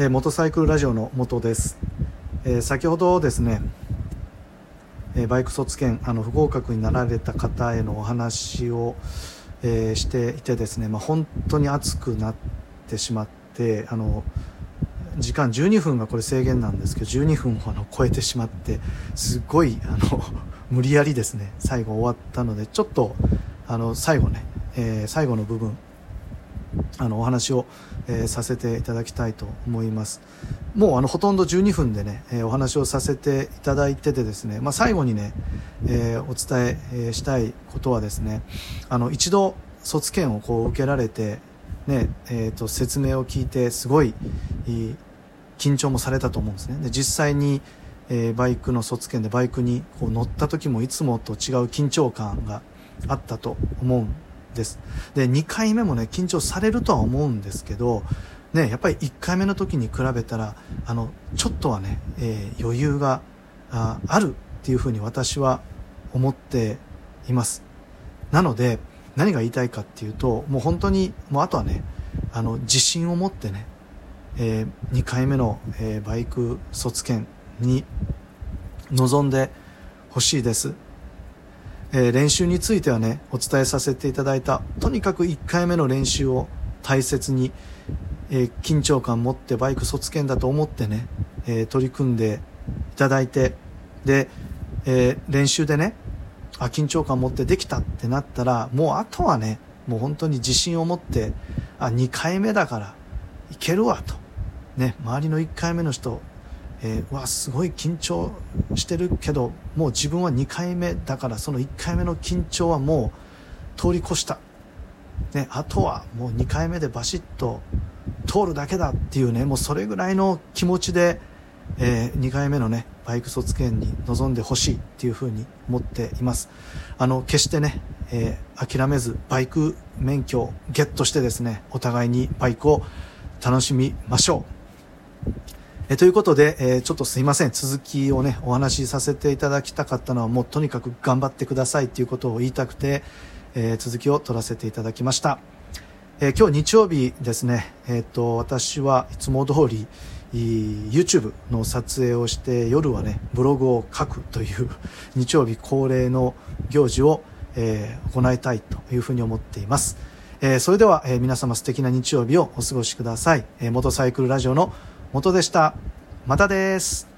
えー、モトサイクルラジオの元です、えー、先ほどですね、えー、バイク卒検あの不合格になられた方へのお話を、えしていてですね、まあ、本当に熱くなってしまってあの時間12分がこれ制限なんですけど12分をあの超えてしまってすごいあの 無理やりですね最後終わったのでちょっとあの最後ね、えー、最後の部分あのお話を、えー、させていただきたいと思います。もうあのほとんど12分でね、えー、お話をさせていただいててですね、まあ、最後にね、えー、お伝え、したいことはですねあの一度卒検をこう受けられてねえーと、説明を聞いてすごい緊張もされたと思うんですね。で実際に、えー、バイクの卒検でバイクにこう乗った時もいつもと違う緊張感があったと思うんです。で2回目もね緊張されるとは思うんですけどねやっぱり1回目の時に比べたらあのちょっとはね、えー、余裕がああるっていうふうに私は思っています。なので何が言いたいかっていうともう本当にもうあとはねあの自信を持ってね、えー、2回目の、えー、バイク卒検に臨んでほしいです、えー、練習についてはねお伝えさせていただいたとにかく1回目の練習を大切に、えー、緊張感持ってバイク卒検だと思ってね、えー、取り組んでいただいてで、え、練習でねあ緊張感持ってできたってなったらもうあとはねもう本当に自信を持ってあ2回目だからいけるわと、ね、周りの1回目の人、えー、わすごい緊張してるけどもう自分は2回目だからその1回目の緊張はもう通り越した、ね、あとはもう2回目でバシッと通るだけだっていうねもうそれぐらいの気持ちでえー、2回目のねバイク卒検に臨んでほしいっていうふうに思っています。あの決してね、えー、諦めずバイク免許をゲットしてですねお互いにバイクを楽しみましょう。えということで、えー、ちょっとすいません。続きをねお話しさせていただきたかったのはもうとにかく頑張ってください。っていうことを言いたくて、えー、続きを取らせていただきました、えー、今日日曜日ですね。えっ、と私はいつも通り YouTube の撮影をして夜はねブログを書くという日曜日恒例の行事を、えー、行いたいというふうに思っています、えー、それでは、えー、皆様素敵な日曜日をお過ごしください、えー、元サイクルラジオの元でした。またです。